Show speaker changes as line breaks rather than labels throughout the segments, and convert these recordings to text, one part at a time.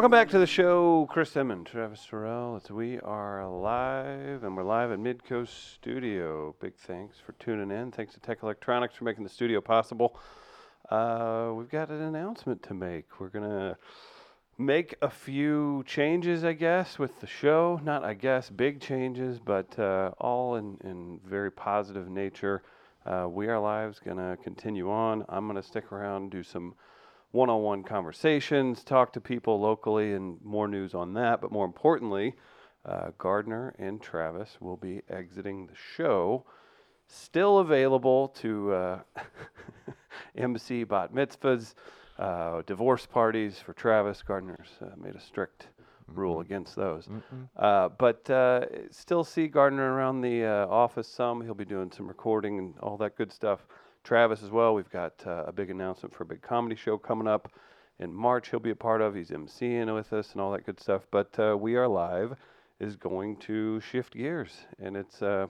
Welcome back to the show, Chris Emmond, Travis Terrell. It's we are live, and we're live at Midcoast Studio. Big thanks for tuning in. Thanks to Tech Electronics for making the studio possible. Uh, we've got an announcement to make. We're gonna make a few changes, I guess, with the show. Not, I guess, big changes, but uh, all in, in very positive nature. Uh, we Are Live's gonna continue on. I'm gonna stick around, do some one-on-one conversations, talk to people locally, and more news on that. But more importantly, uh, Gardner and Travis will be exiting the show. Still available to uh, MC bat mitzvahs, uh, divorce parties for Travis. Gardner's uh, made a strict rule against those. Uh, but uh, still see Gardner around the uh, office some. He'll be doing some recording and all that good stuff. Travis as well. We've got uh, a big announcement for a big comedy show coming up in March. He'll be a part of. He's emceeing with us and all that good stuff. But uh, we are live is going to shift gears, and it's uh,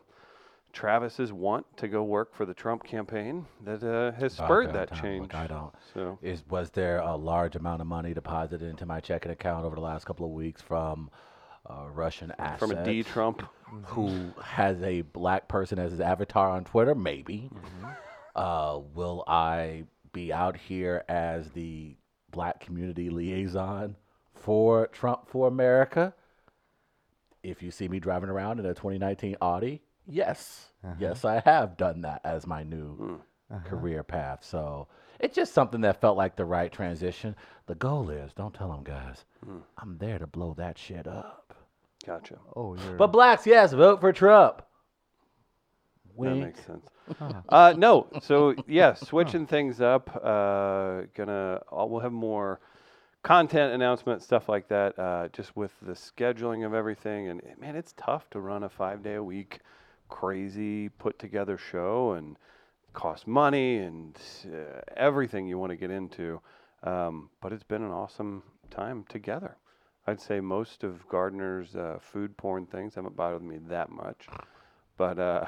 Travis's want to go work for the Trump campaign that uh, has spurred that change.
Look, I don't.
So
Is was there a large amount of money deposited into my checking account over the last couple of weeks from uh, Russian assets?
from a D Trump,
who has a black person as his avatar on Twitter? Maybe.
Mm-hmm.
Uh, will I be out here as the black community liaison for Trump for America? If you see me driving around in a 2019 Audi, yes, uh-huh. yes, I have done that as my new hmm. uh-huh. career path. So it's just something that felt like the right transition. The goal is, don't tell them guys, hmm. I'm there to blow that shit up.
gotcha.
Oh, you're.
But blacks, yes, vote for Trump.
That makes sense. uh, no, so yeah, switching things up. Uh, gonna uh, we'll have more content announcement stuff like that. Uh, just with the scheduling of everything, and eh, man, it's tough to run a five day a week, crazy put together show, and cost money and uh, everything you want to get into. Um, but it's been an awesome time together. I'd say most of Gardner's uh, food porn things haven't bothered me that much, but uh,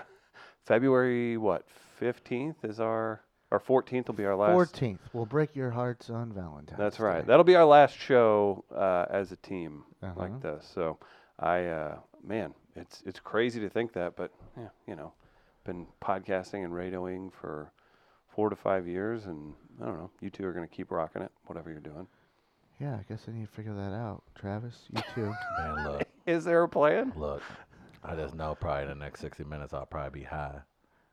February what fifteenth is our our fourteenth will be our last.
14th. We'll break your hearts on Valentine's.
That's right.
Day.
That'll be our last show uh, as a team
Uh-huh.
like this. So I uh, man, it's it's crazy to think that, but yeah, you know, been podcasting and radioing for four to five years, and I don't know. You two are gonna keep rocking it, whatever you're doing.
Yeah, I guess I need to figure that out. Travis, you too.
Man, look,
Is there a plan?
look. I just know probably in the next 60 minutes I'll probably be high.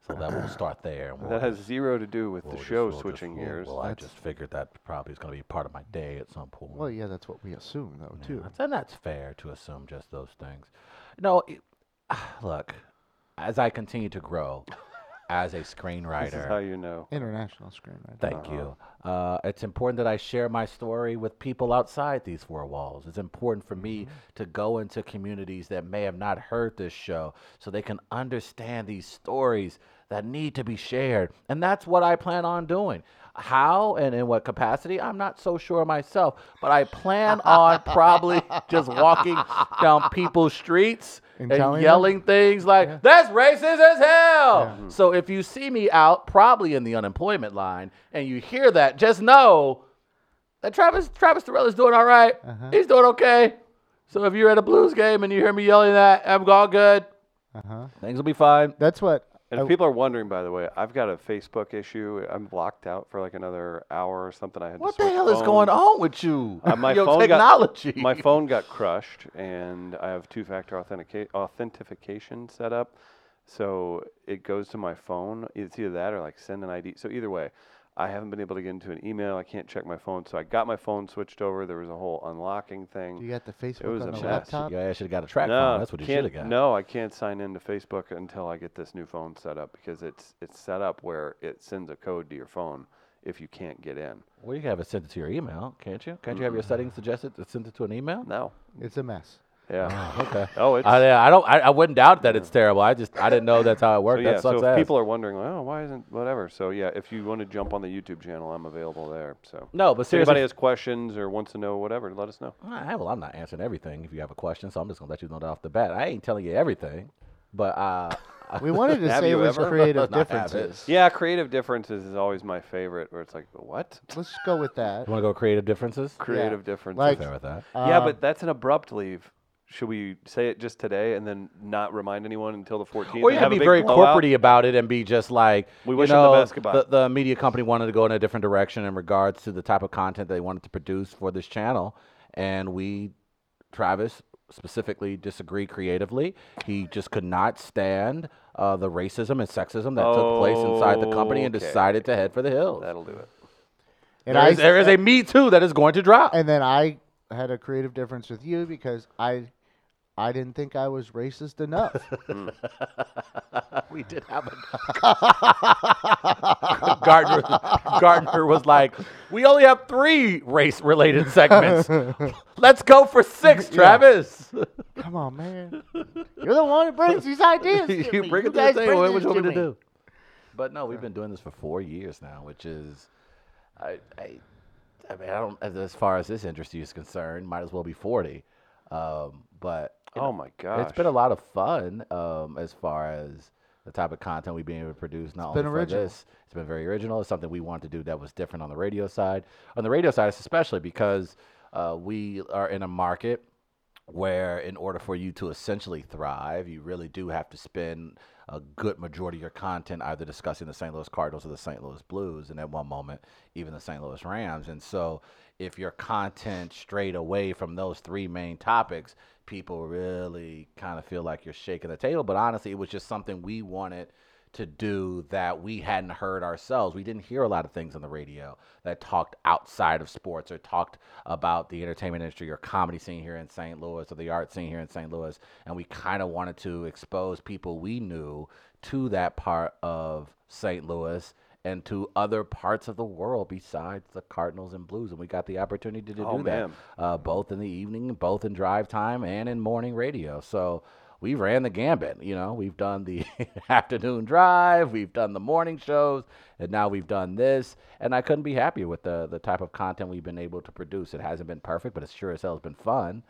So that will start there. And we'll
That has
just-
zero to do with
we'll
the
just-
show
we'll just-
switching
we'll-
gears.
Well, I
That's-
just figured that probably is going to be part of my day at some point.
well, yeah, that's what we assume, though,
Yeah,
too.
that's- And that's fair to assume just those things. No, it, look, as I continue to grow as a screenwriter.
This is how you know.
International screenwriter.
thank you. Uh, it's important that I share my story with people outside these four walls. It's important for me to go into communities that may have not heard this show so they can understand these stories that need to be shared. And that's what I plan on doing. How and in what capacity, I'm not so sure myself, but I plan on probably just walking down people's streets
And
and,
telling them?
yelling things like, that's racist as hell. So if you see me out, probably in the unemployment line, and you hear that, just know that Travis Travis Terrell is doing all right.
Uh-huh.
He's doing okay. So if you're at a Blues game and you hear me yelling that, I'm all good.
Uh huh.
Things will be fine.
That's what.
And if people are wondering, by the way, I've got a Facebook issue. I'm blocked out for like another hour or something. I had
What the hell is going on with you?
Uh, my
Your
phone
technology.
Got, my phone got crushed, and I have two-factor authentica- authentication set up. So it goes to my phone. It's either that or like send an ID. So either way, I haven't been able to get into an email. I can't check my phone. So I got my phone switched over. There was a whole unlocking thing.
You got the Facebook
was
on
a
the
mess.
laptop?
Yeah, I should have got a track
no,
phone. That's what you should
can't-
have got.
No, I can't sign into Facebook until I get this new phone set up because it's it's set up where it sends a code to your phone if you can't get in.
Well, you can have it sent it to your email, can't you? Can't you have your settings suggested to send it to an email?
No.
It's a mess.
Yeah.
Oh, okay.
Oh, it's
I, I don't. I, I wouldn't doubt that it's terrible. I just I didn't know that's how it
So
worked.
yeah,
that sucks
so if
ass.
people are wondering, like, oh, why isn't whatever? So yeah, if you want to jump on the YouTube channel, I'm available there. So
no, but
if
seriously,
anybody has questions or wants to know whatever, let us know.
Ah, well, I'm not answering everything. If you have a question, so I'm just gonna let you know that off the bat. I ain't telling you everything, but uh,
We wanted to
Have
say it
you
was
ever?
creative
Not have it.
differences.
Yeah, creative differences is always my favorite. Where it's like, what?
Let's go with that.
You want to go creative differences?
Creative differences.
Like-
with that.
yeah,
Um,
but that's an abrupt leave. Should we say it just today and then not remind anyone until the 14th?
Or
and
you
have
can
a
be very
blowout?
corporate about it and be just like,
We
you
wish 'em the best, goodbye.
The, the media company wanted to go in a different direction in regards to the type of content they wanted to produce for this channel, and we, Travis specifically, disagree creatively. He just could not stand uh, the racism and sexism that took place inside the company and
Okay.
decided to head for the hills.
That'll do it.
and
There
I
is, there is a Me Too that is going to drop.
and then I had a creative difference with you because I I didn't think I was racist enough.
we did have a Gardner. Gardner was like, "We only have three race-related segments. Let's go for six, Travis."
Come on, man. You're the one who brings these ideas.
you
me.
bring
You
it to the table. What you want me
to
do? But no, we've been doing this for four years now, which is, I, I, I mean, I don't. As, as far as this industry is concerned, might as well be forty. Um, but
Oh
know,
my gosh.
it's been a lot of fun um, as far as the type of content we've been able to produce. Not
been
only for
original.
this, it's been very original. It's something we wanted to do that was different on the radio side. On the radio side, especially because uh, we are in a market where, in order for you to essentially thrive, you really do have to spend a good majority of your content either discussing the St. Louis Cardinals or the St. Louis Blues, and at one moment, even the St. Louis Rams. And so, if your content strayed away from those three main topics, people really kind of feel like you're shaking the table. But honestly, it was just something we wanted to do that we hadn't heard ourselves. We didn't hear a lot of things on the radio that talked outside of sports or talked about the entertainment industry or comedy scene here in St. Louis or the art scene here in St. Louis. And we kind of wanted to expose people we knew to that part of St. Louis and to other parts of the world besides the Cardinals and Blues. And we got the opportunity to
Oh,
do that uh, both in the evening, both in drive time, and in morning radio. So we ran the gambit. You know, we've done the afternoon drive, we've done the morning shows, and now we've done this. And I couldn't be happier with the the type of content we've been able to produce. It hasn't been perfect, but it sure as hell has been fun.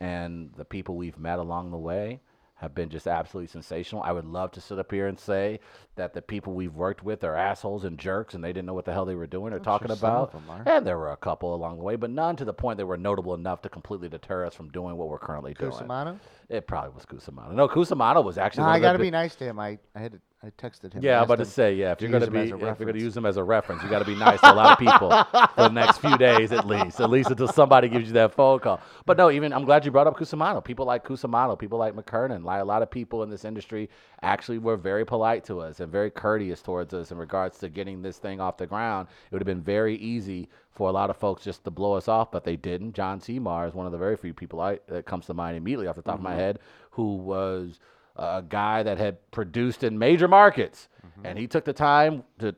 And the people we've met along the way have been just absolutely sensational. I would love to sit up here and say that the people we've worked with are assholes and jerks and they didn't know what the hell they were doing or talking
sure
about. And there were a couple along the way, but none to the point that were notable enough to completely deter us from doing what we're currently doing.
Cusimano?
It probably was Cusimano. No, Cusimano was actually.
No, I got to be nice to him. I, I had to, I texted him.
Yeah, I'm about to say, yeah. If
to
you're gonna be, if you're gonna use them as a reference, you got to be nice to a lot of people for the next few days at least, at least until somebody gives you that phone call. But no, even I'm glad you brought up Cusimano. People like Cusimano, people like McKernan, like a lot of people in this industry actually were very polite to us and very courteous towards us in regards to getting this thing off the ground. It would have been very easy for a lot of folks just to blow us off, but they didn't. John Seymour is one of the very few people I, that comes to mind immediately off the top of my mm-hmm. head who was a guy that had produced in major markets, mm-hmm. and he took the time to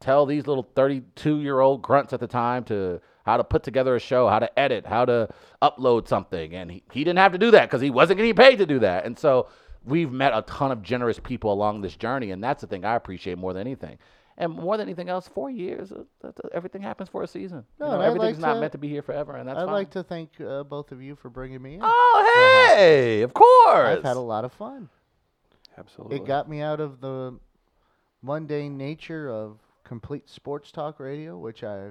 tell these little 32 year old grunts at the time to how to put together a show, how to edit, how to upload something. And he, he didn't have to do that because he wasn't getting paid to do that. And so we've met a ton of generous people along this journey. And that's the thing I appreciate more than anything. And more than anything else, four years, uh, that- that- everything's happens for a season.
No,
You know, everything's
like
not
to-
meant to be here forever, and that's
I'd
fine.
like to thank uh, both of you for bringing me in.
Oh, hey, of course.
I've had a lot of fun.
Absolutely.
It got me out of the mundane nature of complete sports talk radio, which I,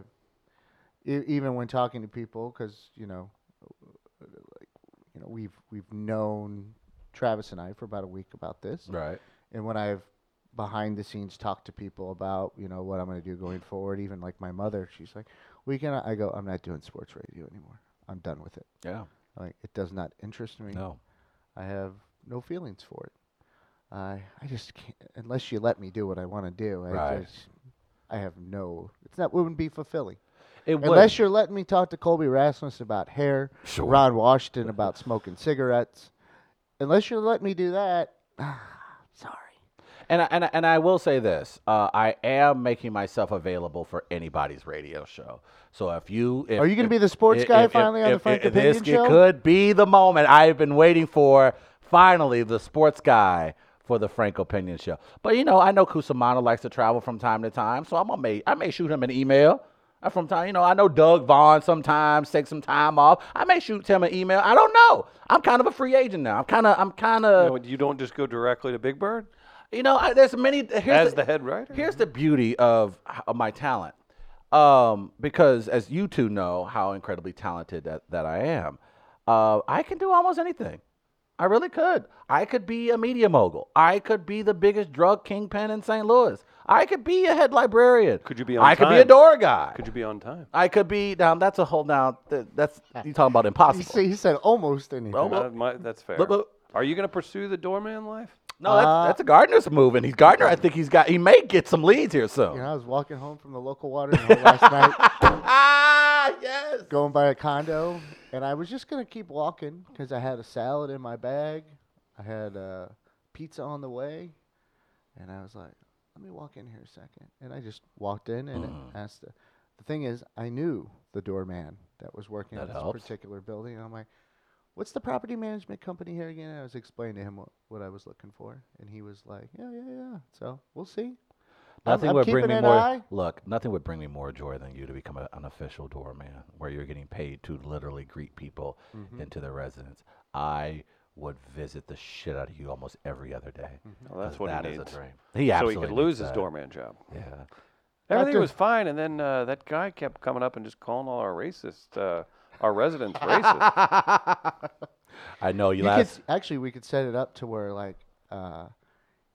e- even when talking to people, because you know, like, you know, we've we've known Travis and I for about a week about this,
right.
and when I've behind the scenes talk to people about you know what I'm going to do going forward, even like my mother, she's like, "We can." I go, "I'm not doing sports radio anymore. I'm done with it.
Yeah.
Like it does not interest me.
No.
I have no feelings for it. I I just can't unless you let me do what I want to do. I
Right.
just I have no. It's not wouldn't be fulfilling
It
unless
would.
you're letting me talk to Colby Rasmus about hair,
Sure.
Ron Washington about smoking cigarettes. Unless you're letting me do that.
And I, and I, and I will say this: uh, I am making myself available for anybody's radio show. So if you, if,
Are you gonna be the sports
if-
guy
if-
finally on the Frank
if this,
Opinion show?
It could be the moment I've been waiting for. Finally, the sports guy for the Frank O. Pinion show. But you know, I know Cusimano likes to travel from time to time, so I'm gonna may I may shoot him an email. Uh, From time, you know, I know Doug Vaughn sometimes takes some time off. I may shoot him an email. I don't know. I'm kind of a free agent now. I'm kind of, I'm kind
You,
of,
know, you don't just go directly to Big Bird
you know, I, there's many. Here's
as the head writer.
Here's the beauty of, of my talent. Um, because as you two know how incredibly talented that, that I am, uh, I can do almost anything. I really could. I could be a media mogul. I could be the biggest drug kingpin in St. Louis. I could be a head librarian.
Could you be on
I could be a door guy.
Could you be on time?
I could be now. That's a whole now. That's you talking about
He,
impossible.
said- he said almost anything.
Well,
Uh, my- that's fair.
but- but-
Are you going to pursue the doorman life?
No, that's,
Uh,
that's a Gardner's move, and he's Gardner. I think he's got. He may get some leads here soon.
You know, I was walking home from the local watering hole last night,
ah, yes.
going by a condo, and I was just gonna keep walking because I had a salad in my bag, I had uh, pizza on the way, and I was like, "Let me walk in here a second. And I just walked in and
Mm.
asked. The, the thing is, I knew the doorman that was working
That
at this
helps.
particular building, and I'm like. What's the property management company here again? I was explaining to him what, what I was looking for, and he was like, "Yeah, yeah, yeah." So we'll see. I'm-
Nothing
I'm
would bring me more.
eye.
Look, nothing would bring me more joy than you to become a, an official doorman, where you're getting paid to literally greet people
Mm-hmm.
into their residence. I would visit the shit out of you almost every other day.
Mm-hmm.
Well, that's
'cause
what he
that is
needs.
a dream. He
so he could lose his
that.
doorman job.
Yeah.
Everything
Doctor-
was fine, and then uh, that guy kept coming up and just calling all our racist, uh, our residents racist.
I know you,
You could, actually, we could set it up to where like uh,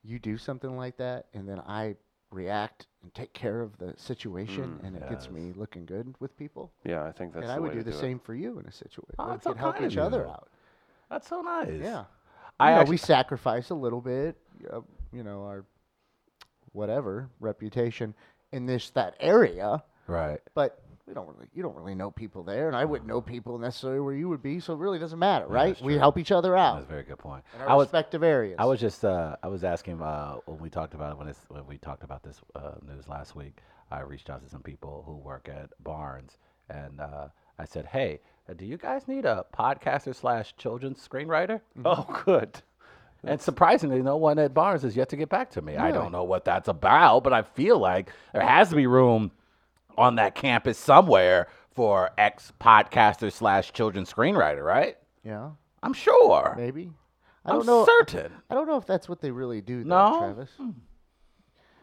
you do something like that, and then I react and take care of the situation, and it gets me looking good with people.
yeah, I think that's.
and I would
way
do the
it.
same for you in a situation.
Oh,
we
that's so
could help
kind of
each other
you.
out.
That's so nice.
Yeah,
I
you know,
actually,
we sacrifice a little bit, uh, you know, our whatever reputation in this that area,
right.
but. We don't really, you don't really know people there, and I wouldn't know people necessarily where you would be, so it really doesn't matter, right? We help each other out.
That's a very good point.
in our
I was
respective areas.
I was just uh, I was asking uh, when we talked about it when, it's, when we talked about this uh, news last week. I reached out to some people who work at Barnes, and uh, I said, "Hey, uh, do you guys need a podcaster slash children's screenwriter?"
Oh, good.
And surprisingly, no one at Barnes has yet to get back to me. I don't know what that's about, but I feel like there has to be room on that campus somewhere for ex podcaster slash children screenwriter, right?
yeah,
I'm sure.
maybe. I
I'm
don't know.
certain.
I don't know if that's what they really do, though,
No?
Travis.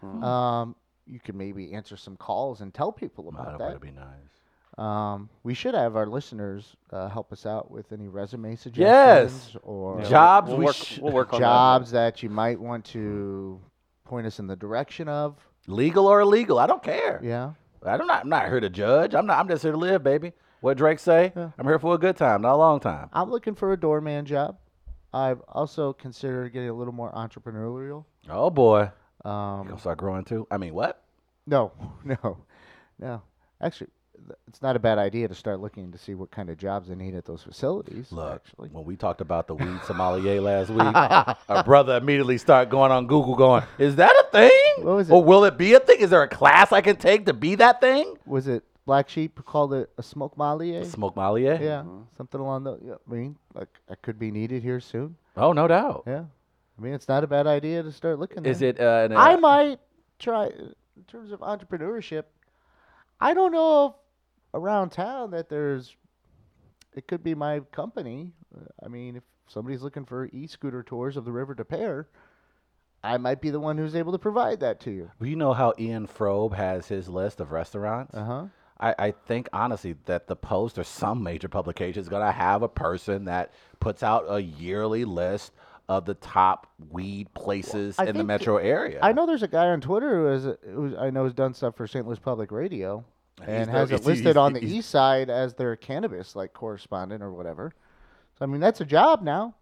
Um, you could maybe answer some calls and tell people about
That
that.
would be nice.
Um, we should have our listeners uh, help us out with any resume suggestions
Yes.
or
Yeah,
Jobs
We'll,
we
work.
sh-
we'll work on
jobs that you might want to point us in the direction of.
Legal or illegal, I don't care.
Yeah.
I don't. I'm not here to judge. I'm not. I'm just here to live, baby. What Drake say?
Yeah.
I'm here for a good time, not a long time.
I'm looking for a doorman job. I've also considered getting a little more entrepreneurial.
Oh boy,
Um,
gonna start growing too. I mean, what?
No, no, no. Actually, it's not a bad idea to start looking to see what kind of jobs they need at those facilities.
Look,
actually,
when we talked about the weed sommelier last week, our brother immediately started going on Google, going, "Is that a thing?
What was
Or will it be a thing? Is there a class I can take to be that thing?"
was it Black Sheep who called it a smoke mollier?
Smoke sommelier.
Yeah, something along the. Yeah, I mean, like that could be needed here soon.
Oh, no doubt.
Yeah, I mean, it's not a bad idea to start looking.
Is
there.
it? Uh, an, uh,
I might try in terms of entrepreneurship. I don't know if around town that there's. It could be my company. I mean, if somebody's looking for e-scooter tours of the river des Peres, I might be the one who's able to provide that to you.
Well, you know how Ian Froeb has his list of restaurants?
Uh huh.
I, I think honestly that the Post or some major publication is going to have a person that puts out a yearly list of the top weed places
I
in the metro area.
I know there's a guy on Twitter who is who I know has done stuff for St. Louis Public Radio and has it listed on the east side as their cannabis like correspondent or whatever. So I mean that's a job now.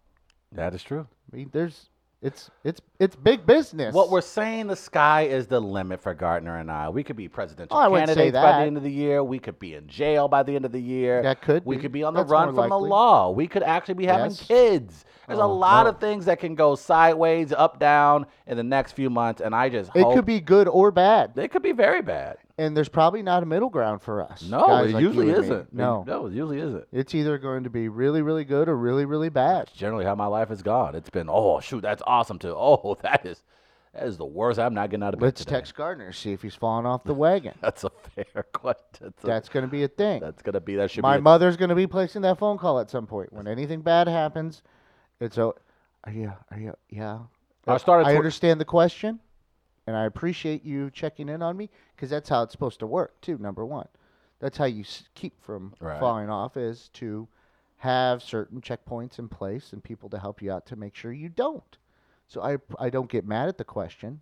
That is true.
I mean there's it's it's it's big business.
What we're saying, the sky is the limit for Gardner and I. We could be presidential
Oh, I wouldn't say
candidates by the end of the year. We could be in jail by the end of the year.
That could
We
be.
could be on the
That's
run from the law. We could actually be having
Yes.
kids. There's a
Oh,
lot
no.
of things that can go sideways, up, down in the next few months, and I just
it could be good or bad,
It could be very bad.
And there's probably not a middle ground for us.
No, it
like
usually isn't.
No,
no, it usually isn't.
it's either going to be really really good or really really bad.
Generally, how my life has gone. It's been, oh shoot, that's awesome. too. oh, that is, That is the worst. I'm not getting out of bed.
Let's
today.
text Gardner see if he's falling off the wagon.
That's a fair question. That's, a-
That's going to be a thing.
that's gonna be that should
My mother's going to be placing that phone call at some point. When anything bad happens, it's a, are you, are you, yeah.
I started
I understand the question, and I appreciate you checking in on me because that's how it's supposed to work too. Number one, that's how you s- keep from
Right.
falling off is to have certain checkpoints in place and people to help you out to make sure you don't. So I I don't get mad at the question,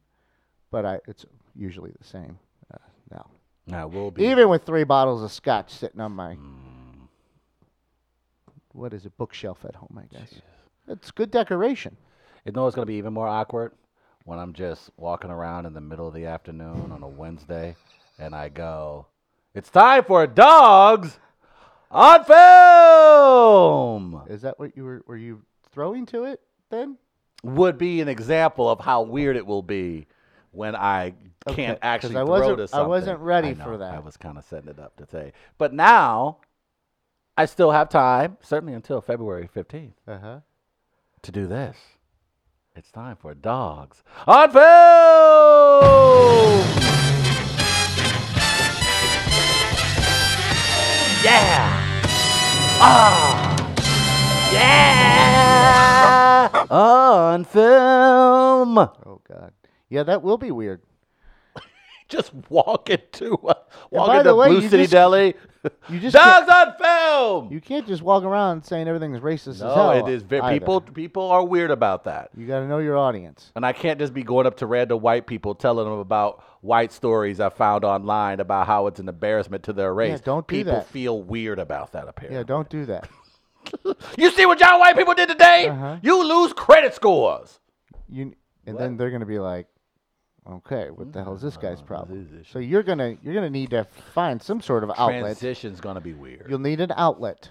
but I it's usually the same uh, now.
Now we'll be.
Even with three bottles of scotch sitting on my
Mm,
what is it bookshelf at home, I guess. It's good decoration.
You know it's gonna be even more awkward when I'm just walking around in the middle of the afternoon on a Wednesday, and I go, "It's time for dogs on film."
Is that what you were were you throwing to it then?
Would be an example of how weird it will be when I
Okay,
can't actually
I
throw
wasn't- I wasn't ready
know,
for that.
I was kind of setting it up to say, but now I still have time, certainly until February fifteenth.
Uh-huh.
to do this. It's time for Dogs on Film! Yeah! Ah! Yeah! on film!
Oh god. Yeah, that will be weird.
Just walk into, uh, walk into
the way,
Blue City
just-
Deli.
You just
Dogs on film!
You can't just walk around saying everything's racist as
no,
hell.
it is very, people, people are weird about that.
You got to know your audience.
And I can't just be going up to random white people telling them about white stories I found online about how it's an embarrassment to their race.
don't do
people
that.
feel weird about that apparently.
Yeah, don't do that.
You see what y'all white people did today?
Uh-huh.
You lose credit scores.
You and then they're gonna be like, okay, what the hell is this guy's problem? So you're gonna you're gonna need to find some sort of outlet.
Transition's gonna be weird.
You'll need an outlet.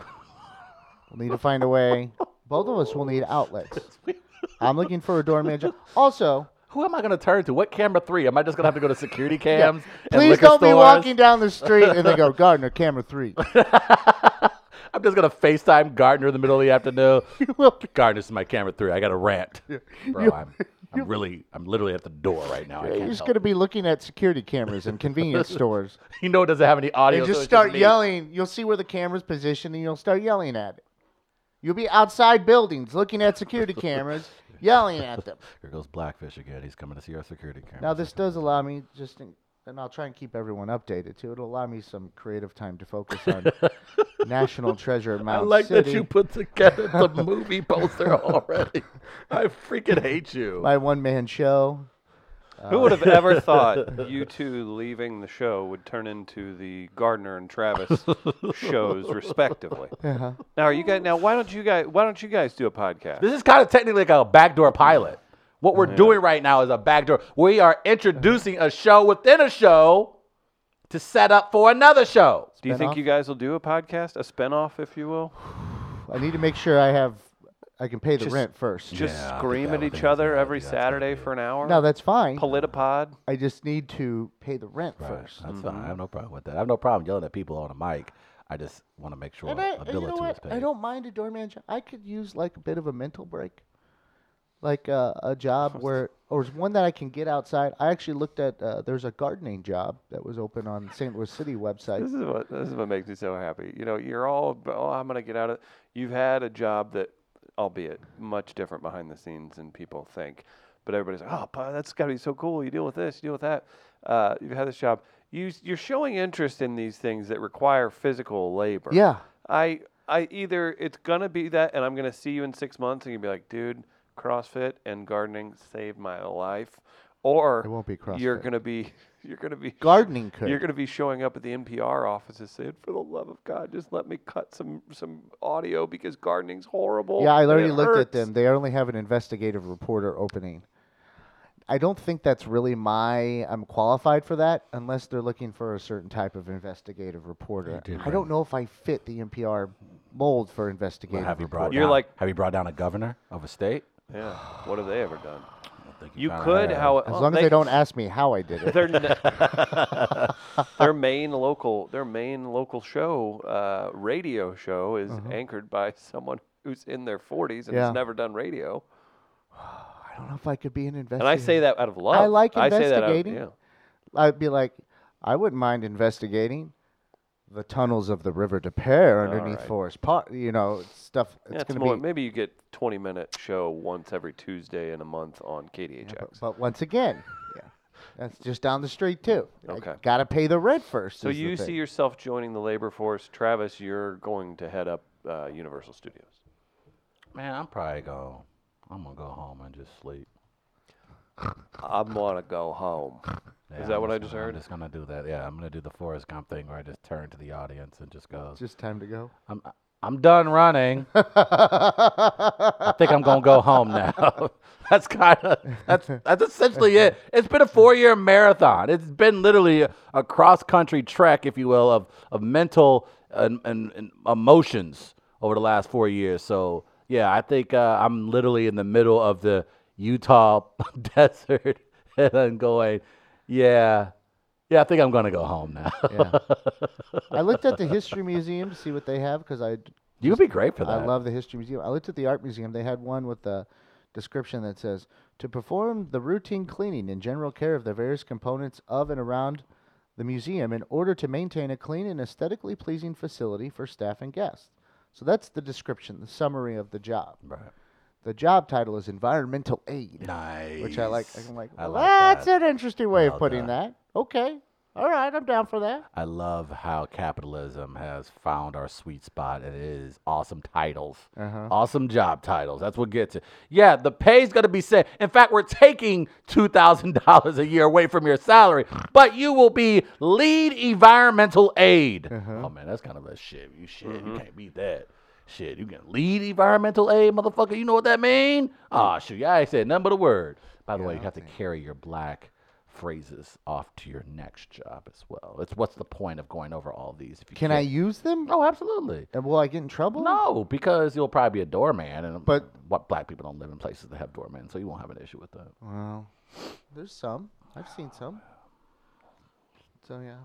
We'll need to find a way. Both of us will need outlets. I'm looking for a door manager. Also,
Who am I gonna turn to? What camera three? Am I just gonna have to go to security cams? and
please don't be walking down the street and they go, Gardner, camera three.
I'm just gonna FaceTime Gardner in the middle of the afternoon.
You will be-
Gardner, this my camera three. I got a rant. Bro,
You-
I'm, I'm really, I'm literally at the door right now. I
You're
can't
just
help
going to be looking at security cameras in convenience stores.
You know it doesn't have any audio.
and
so
just
it's
start
me.
yelling. You'll see where the camera's positioned and you'll start yelling at it. You'll be outside buildings looking at security cameras, yelling at them.
Here goes Blackfish again. He's coming to see our security camera.
Now, this does allow me just, in, and I'll try and keep everyone updated too. It'll allow me some creative time to focus on National Treasure
I
Mount
like
City.
that you put together the movie poster already. I freaking hate you.
my one man show.
Who would have ever thought you two leaving the show would turn into the Gardner and Travis shows respectively?
Uh-huh.
Now, are you guys? Now, why don't you guys? Why don't you guys do a podcast?
This is kind of technically like a backdoor pilot. What we're oh, doing right now is a backdoor. We are introducing a show within a show to set up for another show.
Do you think you guys will do a podcast, a spinoff, if you will?
I need to make sure I have, I can pay the
Just-
rent first.
Just
Yeah,
scream at each other every
idea.
Saturday for an hour.
No, that's fine.
Politipod.
I just need to pay the rent first.
That's mm-hmm. fine. I have no problem with that. I have no problem yelling at people on a mic. I just want to make sure
And I,
a
and you know what? I don't mind a doorman job. I could use like a bit of a mental break, like uh, a job where, or one that I can get outside. I actually looked at. Uh, there's a gardening job that was open on St. Louis City website.
This is what this is what makes me so happy. You know, you're all oh, I'm gonna get out of. You've had a job that, albeit much different behind the scenes than people think, but everybody's like, oh, that's got to be so cool. You deal with this, you deal with that. Uh, you've had this job. You you're showing interest in these things that require physical labor.
Yeah,
I I either it's gonna be that, and I'm gonna see you in six months, and you'll be like, dude, CrossFit and gardening saved my life, or
it won't be
you're gonna be you're gonna be
Gardening could.
you're going to be showing up at the NPR office and saying, "For the love of God, just let me cut some some audio because gardening's horrible."
yeah, I already looked at them. They only have an investigative reporter opening. I don't think that's really my. I'm qualified for that unless they're looking for a certain type of investigative reporter.
did
I don't know if I fit the NPR mold for
Well,
investigative.
have you brought?
You're
down,
like-
have you brought down a governor of a state?
Yeah, what have they ever done?
I
You could, how
As long as they don't ask me how I did it.
Their their main local their main local show uh, radio show is anchored by someone who's in their 40s and
Yeah.
has never done radio.
don't know if I could be an investigator.
And I say that out of love.
I like
I say that out of-
investigating.
yeah.
I'd be like, I wouldn't mind investigating the tunnels of the River des Peres underneath
Alright.
Forest Park. You know, stuff. It's
Yeah, it's
going
more,
to be.
maybe you get 20 minute show once every Tuesday in a month on KDHX.
Yeah, but, but once again, yeah, that's just down the street too.
Okay.
Got to pay the rent first.
so you see yourself joining the labor force. Travis, you're going to head up uh, Universal Studios.
Man, I'm probably going. I'm gonna go home and just sleep.
I'm gonna go home.
Yeah,
that
I'm
what I
gonna-
just heard?
I'm just gonna do that. Yeah, I'm gonna do the Forrest Gump thing where I just turn to the audience and just go.
It's just time to go.
I'm I'm done running. I think I'm gonna go home now. that's kind of that's that's essentially it. It's been a four year marathon. It's been literally a, a cross country trek, if you will, of of mental and, and, and emotions over the last four years. So yeah, I think uh, I'm literally in the middle of the Utah desert, and I'm going, yeah, yeah. I think I'm gonna go home now.
Yeah. I looked at the history museum to see what they have because I
you would be great for that.
I love the history museum. I looked at the art museum. They had one with the description that says to perform the routine cleaning and general care of the various components of and around the museum in order to maintain a clean and aesthetically pleasing facility for staff and guests. So that's the description, the summary of the job.
Right.
The job title is environmental aid,
Nice.
which I like. I'm like,
I like
that's
that.
an interesting way
Well
of putting
done.
that. Okay, all right, I'm down for that.
I love how capitalism has found our sweet spot and it is awesome titles.
Uh-huh.
Awesome job titles. That's what gets it. Yeah, the pay's gonna be set. In fact, we're taking two thousand dollars a year away from your salary, but you will be lead environmental aid.
Uh-huh.
Oh man, that's kind of a shit. You shit. You can't beat that. Shit, you can lead environmental aid, motherfucker. You know what that mean? Ah, shoot. Yeah, I said nothing but a word. By the way, you have to carry your black phrases off to your next job as well. It's what's the point of going over all these if you
Can I
can't-
use them?
Oh, absolutely.
And will I get in trouble?
No, because you'll probably be a doorman, and
But-
what black people don't live in places that have doormen, so you won't have an issue with that.
Well, there's some. I've seen some. So yeah.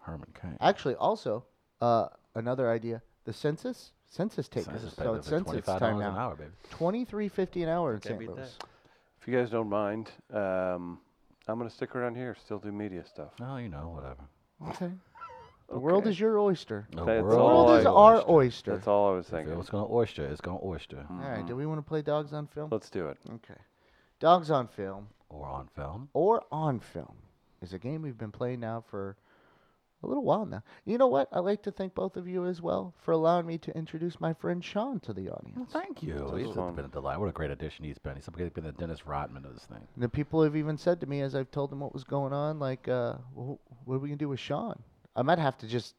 Herman Cain.
Actually, also uh, another idea: the census. Census takers.
Census
so
paid
it's
for
census
twenty-five
time
dollars an
now.
hour, baby.
Twenty three fifty an hour in
Can't
St.
beat
Louis.
If you guys don't mind, um, I'm going to stick around here, still do media stuff.
No, you know, whatever.
Okay. The world
Okay.
is your oyster.
The
That's
The
all
world
I-
is our oyster.
That's all I was
If
thinking.
it was going to oyster, it's going to oyster. Mm-hmm.
All right. Do we want to play dogs on film?
Let's do it.
Okay. Dogs on film
Or on film.
or on film is a game we've been playing now for a little while now. You know what? I'd like to thank both of you as well for allowing me to introduce my friend Sean to the audience.
Well, thank you.
This
He's
is
been a delight. What a great addition he's been. He's somebody been the Dennis Rodman of this thing.
The people have even said to me as I've told them what was going on, like, uh, well, what are we gonna do with Sean? I might have to just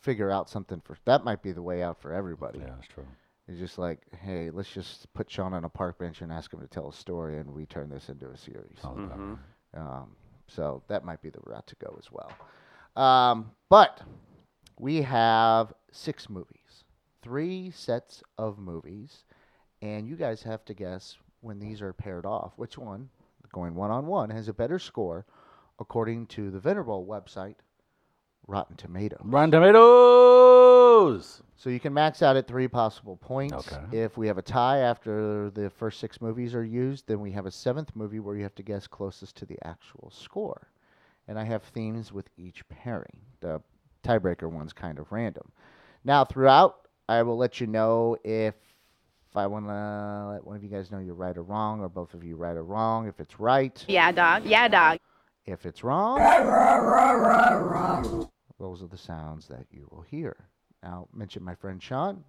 figure out something for that. Might be the way out for everybody.
Yeah, that's true.
It's just like, hey, let's just put Sean on a park bench and ask him to tell a story, and we turn this into a series.
Sounds about
Mhm.
Um, so that might be the route to go as well. Um, but we have six movies, three sets of movies, and you guys have to guess when these are paired off, which one, going one on one, has a better score according to the venerable website, Rotten Tomatoes.
Rotten Tomatoes.
So you can max out at three possible points.
Okay.
If we have a tie after the first six movies are used, then we have a seventh movie where you have to guess closest to the actual score. And I have themes with each pairing. The tiebreaker one's kind of random. Now, throughout, I will let you know if I want to let one of you guys know you're right or wrong, or both of you right or wrong. If it's right,
Yeah, dog. Yeah, dog.
if it's wrong, those are the sounds that you will hear. Now, mention my friend Sean.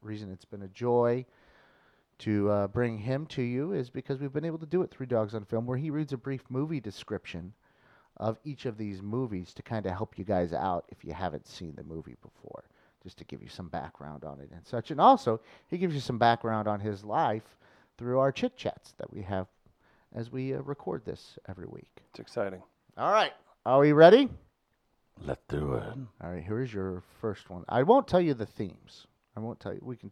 Reason it's been a joy to uh, bring him to you is because we've been able to do it through Dogs on Film, where he reads a brief movie description of each of these movies to kind of help you guys out if you haven't seen the movie before, just to give you some background on it and such. And also, he gives you some background on his life through our chit chats that we have as we uh, record this every week.
It's exciting.
All right. Are we ready?
Let's do it.
All right, here is your first one. I won't tell you the themes. I won't tell you. We can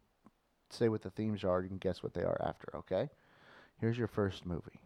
say what the themes are. You can guess what they are after, okay? Here's your first movie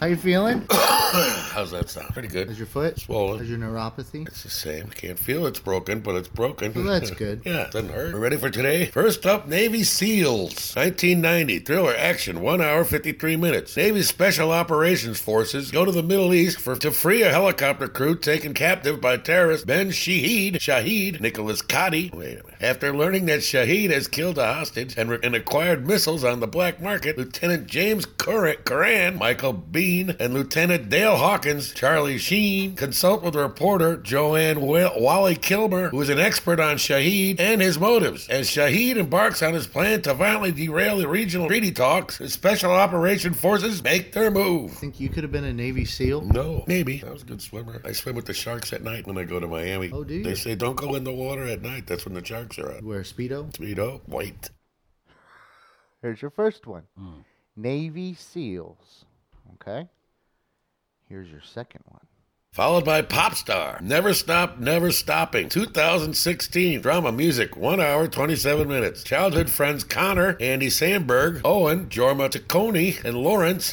How you feeling?
How's that sound? Pretty good.
Is your foot?
Swollen.
Is your neuropathy?
It's the same. Can't feel it's broken, but it's broken.
Well, that's good.
yeah, doesn't hurt. We're ready for today? First up, Navy SEALs. 1990. Thriller action. 1 hour 53 minutes. Navy Special Operations Forces go to the Middle East for to free a helicopter crew taken captive by terrorist Ben Shahid, Shahid Nicholas Kadi. Wait a minute. After learning that Shahid has killed a hostage and, re- and acquired missiles on the black market, Lieutenant James Cur- Curran, Michael Biehn, and Lieutenant Dale Hawkins, Charlie Sheen, consult with reporter Joanne Wa- Whalley Kilmer, who is an expert on Shahid and his motives. As Shahid embarks on his plan to violently derail the regional treaty talks, the Special Operation Forces make their move.
Think you could have been a Navy SEAL?
No, maybe. I was a good swimmer. I swim with the sharks at night when I go to Miami.
Oh, do you?
They say don't go in the water at night. That's when the sharks are
You
out.
wear a speedo?
Speedo, white.
Here's your first one. Hmm. Navy SEALs. Okay. Here's your second one.
Followed by Popstar. Never Stop, Never Stopping. 2016. Drama music. 1 hour, 27 minutes. Childhood friends Connor, Andy Samberg, Owen, Jorma Taccone, and Lawrence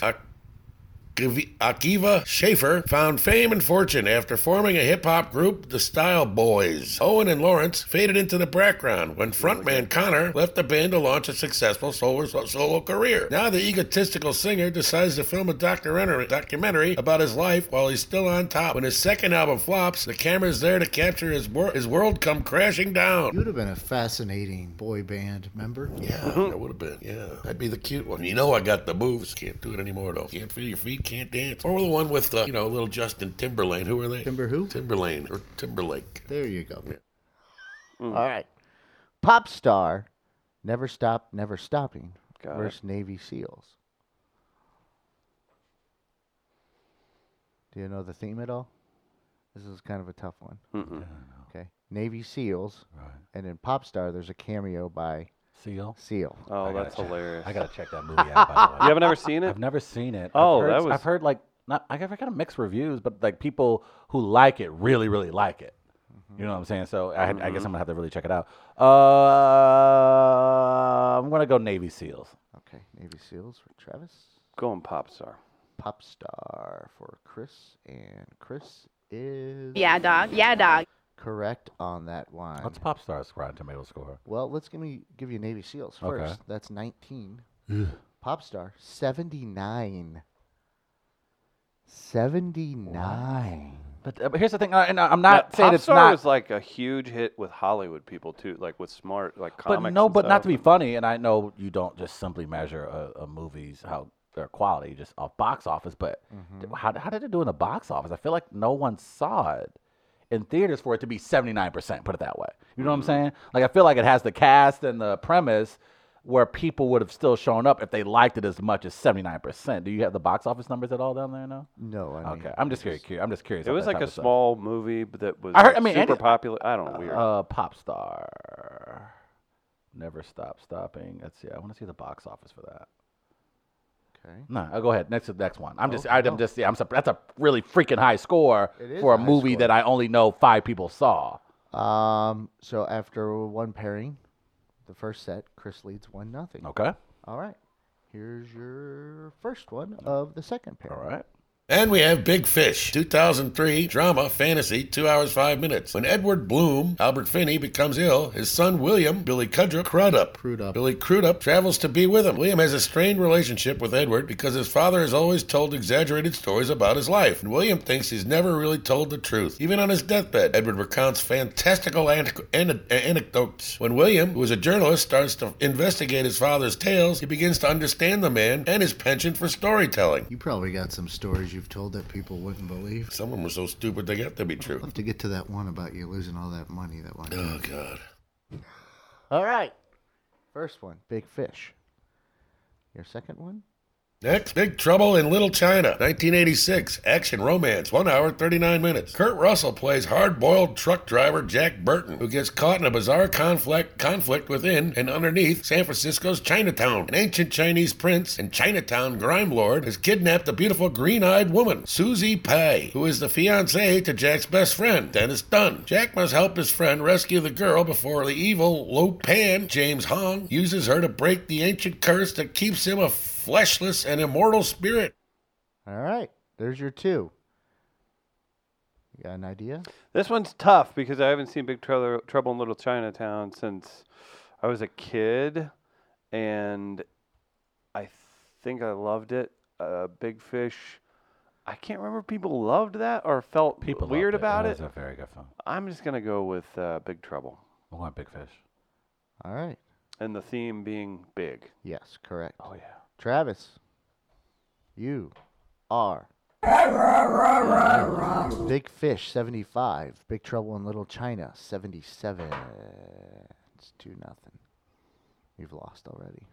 Akiva Schaffer found fame and fortune after forming a hip hop group, the Style Boyz. Owen and Lawrence faded into the background when frontman Connor left the band to launch a successful solo, solo career. Now the egotistical singer decides to film a documentary, documentary about his life while he's still on top. When his second album flops, the camera's there to capture his, wor- his world come crashing down.
You would have been a fascinating boy band member.
Yeah, I would have been. Yeah, I'd be the cute one. You know, I got the moves. Can't do it anymore though. Can't feel your feet. Can't dance. Or the one with the, you know, little Justin Timberlane. Who are they?
Timber who?
Timberlane or Timberlake.
There you go. Hmm. All right. Pop star. Never stop, never stopping.
Got it.
versus Navy SEALs. Do you know the theme at all? This is kind of a tough one.
Mm-mm.
Okay. Navy SEALs.
Right.
And in Popstar, there's a cameo by
Seal.
SEAL.
Oh,
I gotta
that's
check-
hilarious.
I gotta check that movie out. By the way.
You haven't ever seen it?
I've never seen it.
Oh,
I've heard,
that was-
I've heard like not. I got kind of mixed reviews, but like people who like it really, really like it. You know what I'm saying? So I, had, I guess I'm gonna have to really check it out. Uh, I'm gonna go Navy SEAls.
Okay. Navy SEALs for Travis.
Going pop star.
Pop star for Chris. And Chris is
Yeah, dog. Yeah, dog.
Correct on that one.
What's Pop Star's Rotten Tomato score?
Well, let's give me give you Navy SEALs
Okay.
first. That's 19. Popstar 79. 79.
But, uh, but here's the thing, uh, and I'm not
That
saying it's
Popstar
not.
was like a huge hit with Hollywood people too, like with smart like comics.
but no,
and
but not to be funny. And I know you don't just simply measure a, a movie's how their quality just off box office. But d- how how did it do in the box office? I feel like no one saw it in theaters for it to be 79 percent. Put it that way. You know what I'm saying? Like I feel like it has the cast and the premise where people would have still shown up if they liked it as much as 79 percent. Do you have the box office numbers at all down there now?
No, I mean,
Okay, I'm just curious. I'm just curious.
It was like a
of stuff.
small movie that was
I heard-
like,
I mean,
super
any-
popular. I don't know, weird.
Uh, pop star. Never stop stopping. Let's see. I want to see the box office for that.
Okay.
No, I'll go ahead. Next to the next one. I'm just, I'm
oh.
just, yeah, I'm. surp- That's a really freaking high score
It is
for
a
a
high
movie
score.
that I only know five people saw.
Um, so after one pairing, the first set, Chris leads one nothing.
Okay.
All right. Here's your first one of the second pair.
All right.
And we have Big Fish, 2003 drama fantasy, 2 hours 5 minutes. When Edward Bloom, Albert Finney, becomes ill, his son William, Billy Cudrup, Crudup,
Crudup.
Billy Crudup travels to be with him. William has a strained relationship with Edward because his father has always told exaggerated stories about his life, and William thinks he's never really told the truth. Even on his deathbed, Edward recounts fantastical ane- ane- anecdotes. When William, who is a journalist, starts to investigate his father's tales, he begins to understand the man and his penchant for storytelling.
You probably got some stories you've told that people wouldn't believe.
Some of them were so stupid they got to be true.
I'll
true.
have to get to that one about you losing all that money that one oh, time.
Oh, God.
All right. First one, Big Fish. Your second one?
Next, Big Trouble in Little China, 1986. Action romance, 1 hour 39 minutes. Kurt Russell plays hard boiled truck driver Jack Burton, who gets caught in a bizarre conflict, conflict within and underneath San Francisco's Chinatown. An ancient Chinese prince and Chinatown grime lord has kidnapped a beautiful green eyed woman, Susie Pai, who is the fiancée to Jack's best friend, Dennis Dun. Jack must help his friend rescue the girl before the evil Lo Pan, James Hong, uses her to break the ancient curse that keeps him a fleshless and immortal spirit.
All right. There's your two. You got an idea?
This one's tough because I haven't seen Big Trouble, Trouble in Little Chinatown since I was a kid, and I think I loved it. Uh, Big Fish. I can't remember if people loved that or felt
People loved
weird about
It
it.
was a very good film.
I'm just gonna go with uh, Big Trouble,
I want Big Fish.
All right.
and the theme being big.
Yes, correct.
Oh yeah.
Travis, you are Big Fish 75, Big Trouble in Little China 77. It's 2 nothing. You've lost already.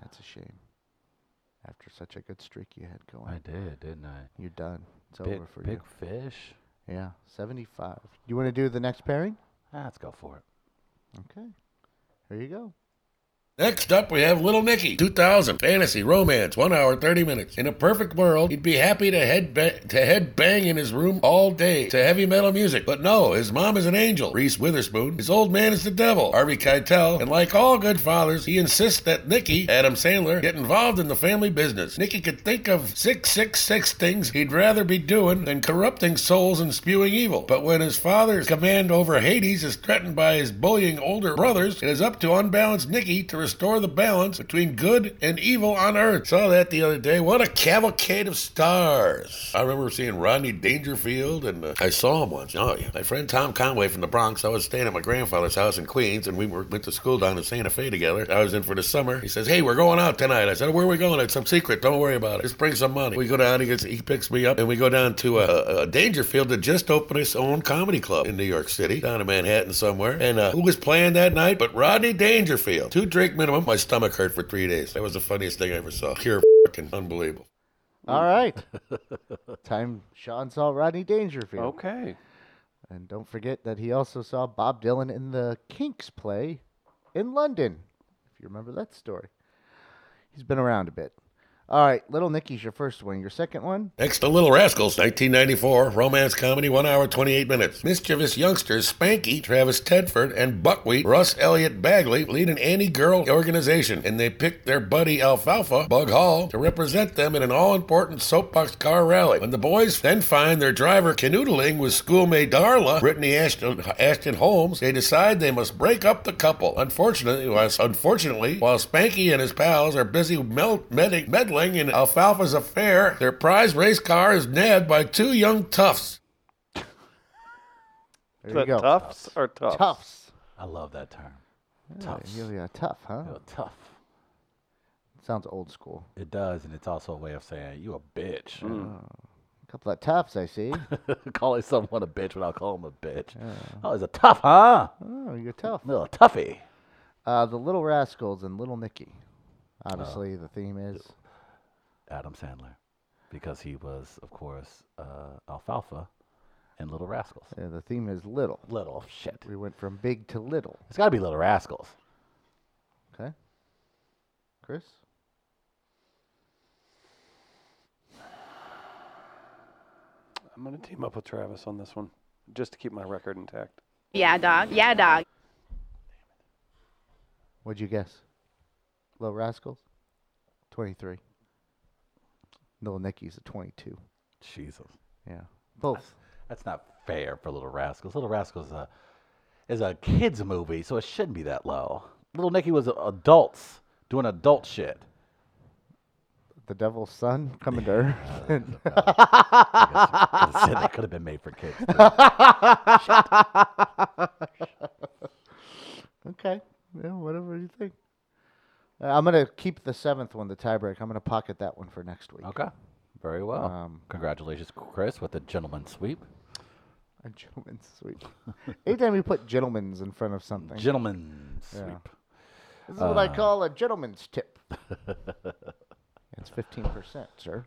That's a shame. After such a good streak you had going.
I did, didn't I?
You're done. It's
Big,
over for
big
you.
Big Fish.
Yeah, 75. You want to do the next pairing?
Ah, let's go for it.
Okay. Here you go.
Next up, we have Little Nicky, 2000, fantasy, romance, 1 hour, 30 minutes. In a perfect world, he'd be happy to head, ba- to head bang in his room all day to heavy metal music. But no, his mom is an angel, Reese Witherspoon. His old man is the devil, Harvey Keitel. And like all good fathers, he insists that Nicky, Adam Sandler, get involved in the family business. Nicky could think of 666 things he'd rather be doing than corrupting souls and spewing evil. But when his father's command over Hades is threatened by his bullying older brothers, it is up to unbalanced Nicky to restore the balance between good and evil on Earth. Saw that the other day. What a cavalcade of stars! I remember seeing Rodney Dangerfield, and uh, I saw him once. Oh yeah, my friend Tom Conway from the Bronx. I was staying at my grandfather's house in Queens, and we were, went to school down in Santa Fe together. I was in for the summer. He says, "Hey, we're going out tonight." I said, "Where are we going?" It's some secret. Don't worry about it. Just bring some money. We go down. He gets, he picks me up, and we go down to a uh, Dangerfield that just opened his own comedy club in New York City, down in Manhattan somewhere. And uh, who was playing that night? But Rodney Dangerfield. Two drink minimum. My stomach hurt for three days. That was the funniest thing I ever saw. Pure fucking unbelievable.
All right. Time Sean saw Rodney Dangerfield.
Okay.
And don't forget that he also saw Bob Dylan in the Kinks play in London, if you remember that story. He's been around a bit. All right, Little Nicky's your first one. Your second one?
Next to Little Rascals, 1994, romance comedy, 1 hour 28 minutes. Mischievous youngsters Spanky, Travis Tedford, and Buckwheat, Ross Elliot Bagley lead an anti-girl organization, and they pick their buddy Alfalfa, Bug Hall, to represent them in an all-important soapbox car rally. When the boys then find their driver canoodling with schoolmate Darla, Brittany Ashton, Ashton Holmes, they decide they must break up the couple. Unfortunately, while, unfortunately, while Spanky and his pals are busy mel- med- meddling in Alfalfa's affair, their prize race car is nabbed by two young toughs.
There
Is
you
that
go.
Tufts or Tufts?
Toughs.
I love that term.
Yeah,
Toughs.
Yeah, yeah, tough, huh?
You're tough.
Sounds old school.
It does, and it's also a way of saying you a bitch.
A couple of toughs, I see.
calling someone a bitch without calling them a bitch. Oh, he's a tough, huh?
oh, you're tough.
Little toughie.
Uh, the Little Rascals and Little Nicky. Obviously, the theme is
Adam Sandler, because he was, of course, uh, Alfalfa in Little Rascals.
uh, the theme is little.
Little shit.
We went from big to little.
It's got to be Little Rascals.
Okay. Chris?
I'm gonna team up with Travis on this one, just to keep my record intact.
Yeah, dog. Yeah, dog.
What'd you guess? Little Rascals? 23. Little Nicky's a 22.
Jesus.
Yeah. Both.
That's not fair for Little Rascals. Little Rascals is a, is a kids movie, so it shouldn't be that low. Little Nicky was adults doing adult shit.
The Devil's Son coming to Earth.
I guess could've said that could have been made for kids. too.
okay. Yeah, whatever you think. Uh, I'm going to keep the seventh one, the tiebreak. I'm going to pocket that one for next week.
okay. Very well.
Um,
Congratulations, Chris, with the gentleman sweep.
A gentleman's sweep. Anytime you put gentleman's in front of something,
Gentleman
Yeah.
sweep.
this is what I call a gentleman's tip. it's 15%, sir.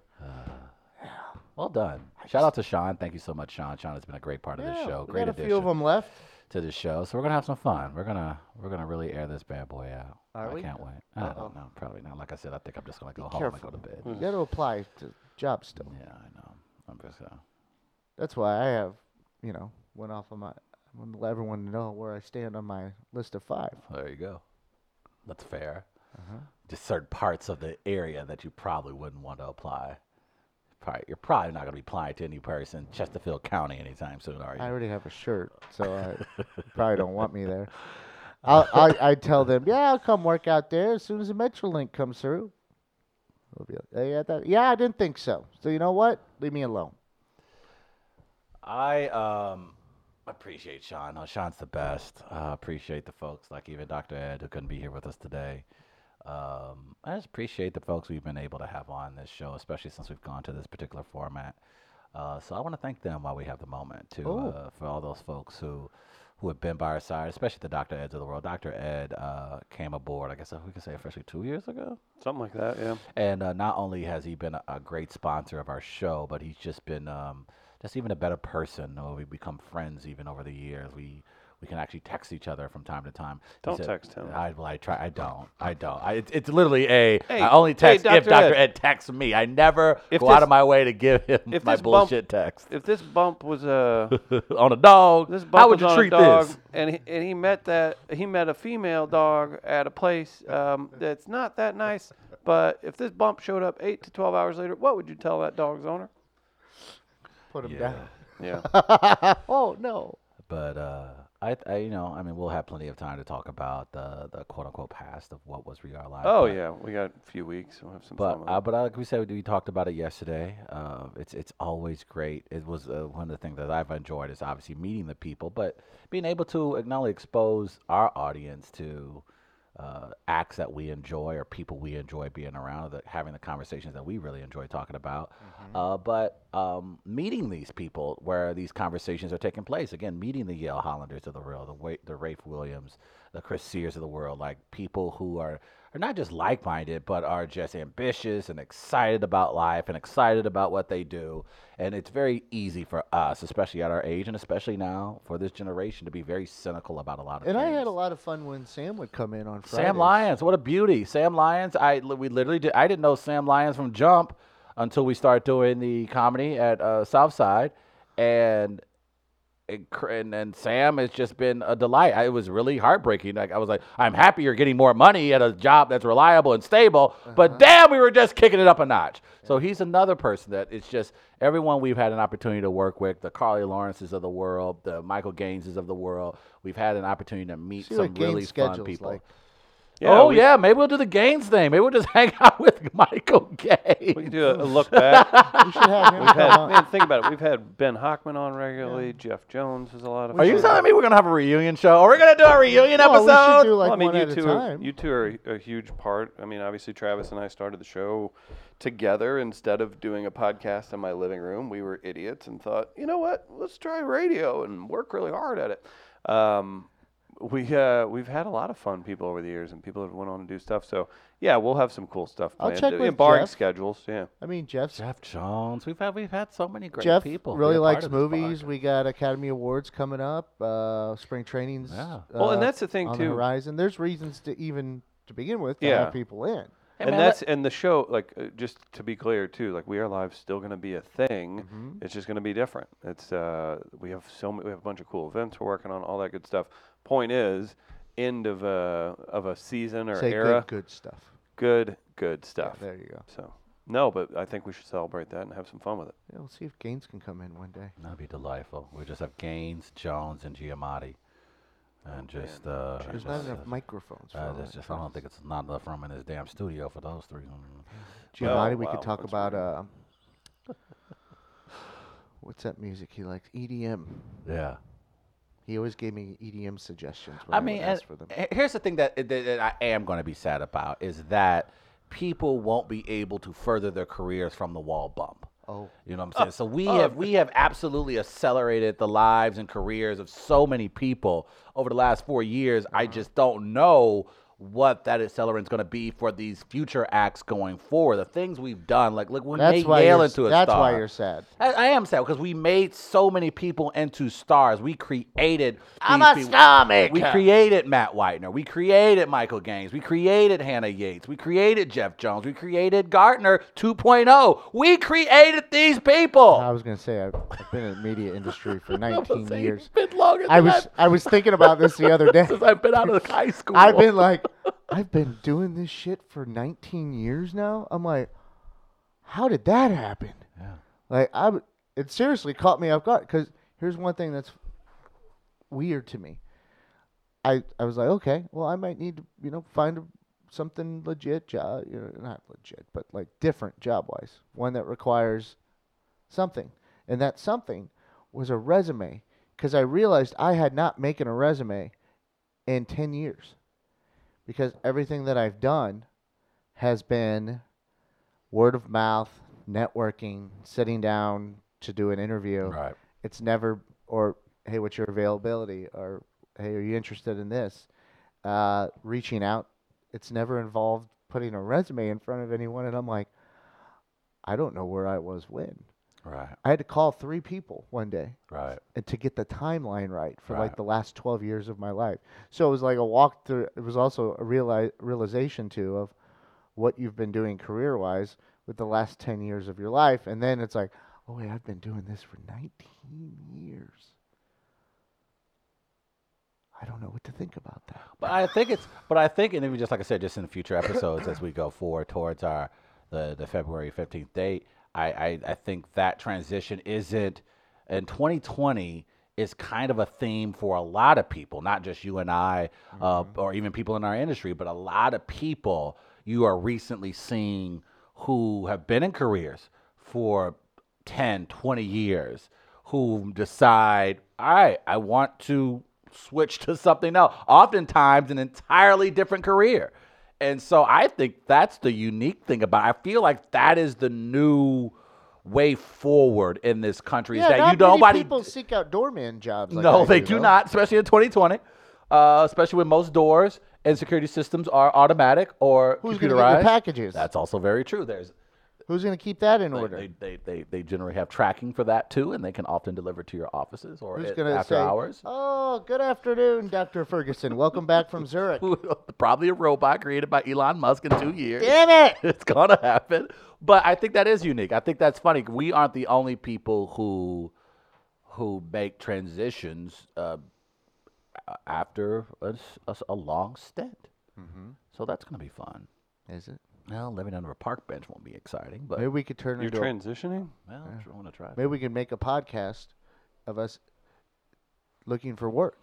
Well done. Shout out to Sean. Thank you so much, Sean. Sean has been a great part of this
Yeah,
show.
we
Great
got a
addition
few of them left.
To the show. So we're gonna have some fun. We're gonna we're gonna really air this bad boy out.
Are
I
we?
can't wait. I don't know. Probably not. Like I said, I think I'm just gonna go home
careful.
and go to bed.
You got to apply to jobs still.
Yeah, I know. I'm just uh,
That's why I have, you know, went off of my. I want to let everyone know where I stand on my list of five.
there you go. That's fair. Just certain parts of the area that you probably wouldn't want to apply. Probably, you're probably not going to be applying to any person in Chesterfield County anytime soon, are you?
I already have a shirt, so I probably don't want me there. I'll, I I tell them, yeah, I'll come work out there as soon as the MetroLink comes through. Be like, "Oh, yeah, that, yeah, I didn't think so. So you know what? Leave me alone.
I um appreciate Sean. No, Sean's the best. Uh, appreciate the folks like even Dr. Ed who couldn't be here with us today. Um, I just appreciate the folks we've been able to have on this show, especially since we've gone to this particular format. Uh, so I want to thank them while we have the moment to
Oh.
uh, for all those folks who who have been by our side, especially the Dr. Eds of the world. Dr. Ed uh, came aboard, I guess we could say officially two years ago.
Something like that, yeah.
And uh, not only has he been a, a great sponsor of our show, but he's just been um, just even a better person. We've become friends even over the years. We we can actually text each other from time to time. He
Don't
said-
text him.
I, well, I try. I don't. I don't. I, it's, it's literally a.
Hey,
I only
hey,
text if
Dr.
Dr.
Ed.
Ed. texts me. I never
If
go out of my way to give him
if
my
this bump-
bullshit text
If this bump was a
on a dog.
this
how would
was
you
on
treat
a dog,
this?
and he, and he met that he met a female dog at a place um, that's not that nice. But if this bump showed up eight to twelve hours later, what would you tell that dog's owner?
Put him
Yeah.
down.
Yeah,
oh no.
But uh, I, I, you know, I mean, we'll have plenty of time to talk about the the quote unquote past of what was We Are Live.
Oh
but-
yeah, we got a few weeks. We'll have some
But uh, but uh, like we said, we talked about it yesterday. Uh, it's it's always great. It was uh, one of the things that I've enjoyed is obviously meeting the people, but being able to not only expose our audience to uh, acts that we enjoy or people we enjoy being around, that having the conversations that we really enjoy talking about, uh, but um, meeting these people where these conversations are taking place. Again, meeting the Yale Hollanders of the world, the Wa- the Rafe Williams, the Chris Sears of the world, like people who are are not just like-minded, but are just ambitious and excited about life and excited about what they do. And it's very easy for us, especially at our age, and especially now for this generation, to be very cynical about a lot of
And
things.
And I had a lot of fun when Sam would come in on Fridays.
Sam Lyons, what a beauty! Sam Lyons, I we literally did. I didn't know Sam Lyons from Jump until we started doing the comedy at uh, Southside, and and and Sam has just been a delight. I, it was really heartbreaking. Like I was like, I'm happy you're getting more money at a job that's reliable and stable, but uh-huh. damn, we were just kicking it up a notch. So he's another person that it's just everyone we've had an opportunity to work with, the Carly Lawrences of the world, the Michael Gaineses of the world. We've had an opportunity to meet
See
some really fun people.
like.
Yeah,
oh
we,
yeah, maybe we'll do the Gaines thing. Maybe we'll just hang out with Michael Gaines.
we can do a, a look back.
We should have him
We've had,
on.
man, think about it. We've had Ben Hochman on regularly. Jeff Jones is a lot of.
Are you telling me we're gonna have a reunion show? Or are we're gonna do a reunion
Well, we should
episode?
do like
well, I mean,
one
you
at a
two, are,
time.
you two are a, a huge part. I mean, obviously, Travis and I started the show together. Instead of doing a podcast in my living room, we were idiots and thought, you know what? Let's try radio and work really hard at it. Um, we uh, we've had a lot of fun people over the years, and people have went on to do stuff. So yeah, we'll have some cool stuff
I'll
planned.
check
uh,
with
barring
Jeff.
schedules. Yeah.
I mean, Jeff's
Jeff Jones. We've had we've had so many great
Jeff
people.
really likes movies. We got Academy Awards coming up. Uh, spring trainings.
Yeah.
Well, and
uh,
that's the thing,
on
too.
the horizon. There's reasons to even to begin with to
Yeah.
have people in.
Hey,
and that's and the show like uh, just to be clear too like we are live still going to be a thing
Mm-hmm.
it's just going to be different it's uh we have so many, we have a bunch of cool events we're working on all that good stuff point is end of a of a season or
Say
era
good, good stuff.
good good
Yeah,
stuff
there you go.
so no but i think we should celebrate that and have some fun with it
Yeah, we'll see if Gaines can come in one day.
That'd be delightful. We just have Gaines, Jones, and Giamatti, and just uh,
There's
just,
not enough
uh,
microphones for
uh,
that
just, I don't think it's not enough room in this damn studio for those three.
Giamatti,
Oh,
we
wow,
could talk about uh, what's that music he likes? EDM.
Yeah.
He always gave me EDM suggestions. When
I
I,
mean,
would ask for them.
here's the thing that, that, that I am going to be sad about is that people won't be able to further their careers from the wall bump.
Oh,
You know what I'm saying? So we oh. have we have absolutely accelerated the lives and careers of so many people over the last four years. I uh-huh. just don't know what that accelerant's going to be for these future acts going forward. The things we've done, like look, we
that's
made
why
Yale
you're,
into a
that's
star.
That's why you're sad.
I, I am sad because we made so many people into stars. We created.
I'm a
people-
star maker.
We created Matt Whitener. We created Michael Gaines. We created Hannah Yates. We created Jeff Jones. We created Gartner 2.0. We created these people.
I was gonna say I've, I've been in the media industry for 19
Saying
years.
It's been longer than
I was
I've-
I was thinking about this the other day.
since I've been out of high school.
I've been like I've been doing this shit for 19 years now. I'm like, how did that happen?
Yeah.
Like I, it seriously caught me off guard. Because here's one thing that's weird to me. I I was like, okay, well, I might need to, you know, find a, something legit job, you know, not legit, but like different job wise, one that requires something, and that something was a resume. Because I realized I had not making a resume in 10 years. Because everything that I've done has been word of mouth, networking, sitting down to do an interview.
Right.
It's never, or hey, what's your availability? Or hey, are you interested in this? Uh, reaching out. It's never involved putting a resume in front of anyone. And I'm like, I don't know where I was when.
Right.
I had to call three people one day
Right.
and to get the timeline right for
Right.
like the last 12 years of my life. So it was like a walk through. It was also a reali- realization too of what you've been doing career wise with the last 10 years of your life. And then it's like, oh, wait, I've been doing this for 19 years. I don't know what to think about that.
But I think it's, but I think, and even just like I said, just in future episodes as we go forward towards our the the February fifteenth date, I, I I think that transition isn't in 2020 is kind of a theme for a lot of people, not just you and I, uh, or even people in our industry, but a lot of people you are recently seeing who have been in careers for 10, 20 years who decide, all right, I want to switch to something else, oftentimes an entirely different career. And so I think that's the unique thing about it. I feel like that is the new way forward in this country
Yeah,
is that
not
you nobody
many people seek out doorman jobs. Like
no, they
do,
not, especially in 2020. Uh, especially when most doors and security systems are automatic or
Who's
computerized.
going to get your packages?
That's also very true. There's
Who's going to keep that in
they,
order?
they, they, they, they generally have tracking for that too, and they can often deliver to your offices or
Who's going to
after
say,
hours.
"Oh, good afternoon, Dr. Ferguson. Welcome back from Zurich."
Probably a robot created by Elon Musk in two years.
Damn it!
it's gonna happen. But I think that is unique. I think that's funny. We aren't the only people who who make transitions uh, after a, a a long stint.
Mm-hmm.
So that's gonna be fun.
Is it?
Well, living under a park bench won't be exciting, but
Maybe we could turn
You're
into. a,
transitioning?
well, I want to try.
maybe we could make a podcast of us looking for work.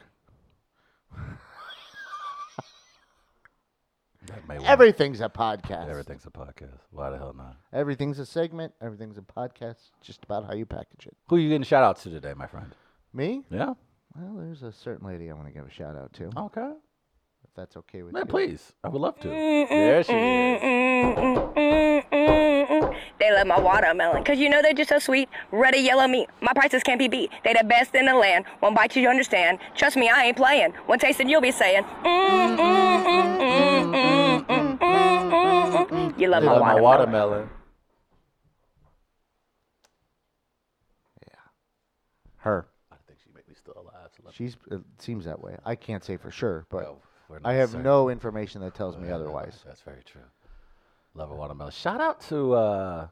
That may work.
Everything's a podcast.
Everything's a podcast. Why the hell not?
Everything's a segment. Everything's a podcast. Just about how you package it.
Who are you getting shout outs to today, my friend?
Me?
Yeah.
Well, there's a certain lady I want to give a shout out to,
Okay
that's okay with
me.
you.
please. I would love to. There she is.
They love my watermelon, cause you know they're just so sweet. Red and yellow meat, my prices can't be beat. They the best in the land. One bite you understand. Trust me, I ain't playing. One taste and you'll be saying. Mm, mm, mm, you love,
they
my,
love watermelon. my
watermelon.
Yeah,
her. She's it seems that way. I can't say for sure, but
we're
I have
certain.
no information that tells me otherwise.
That's very true. Love a watermelon. Shout out to uh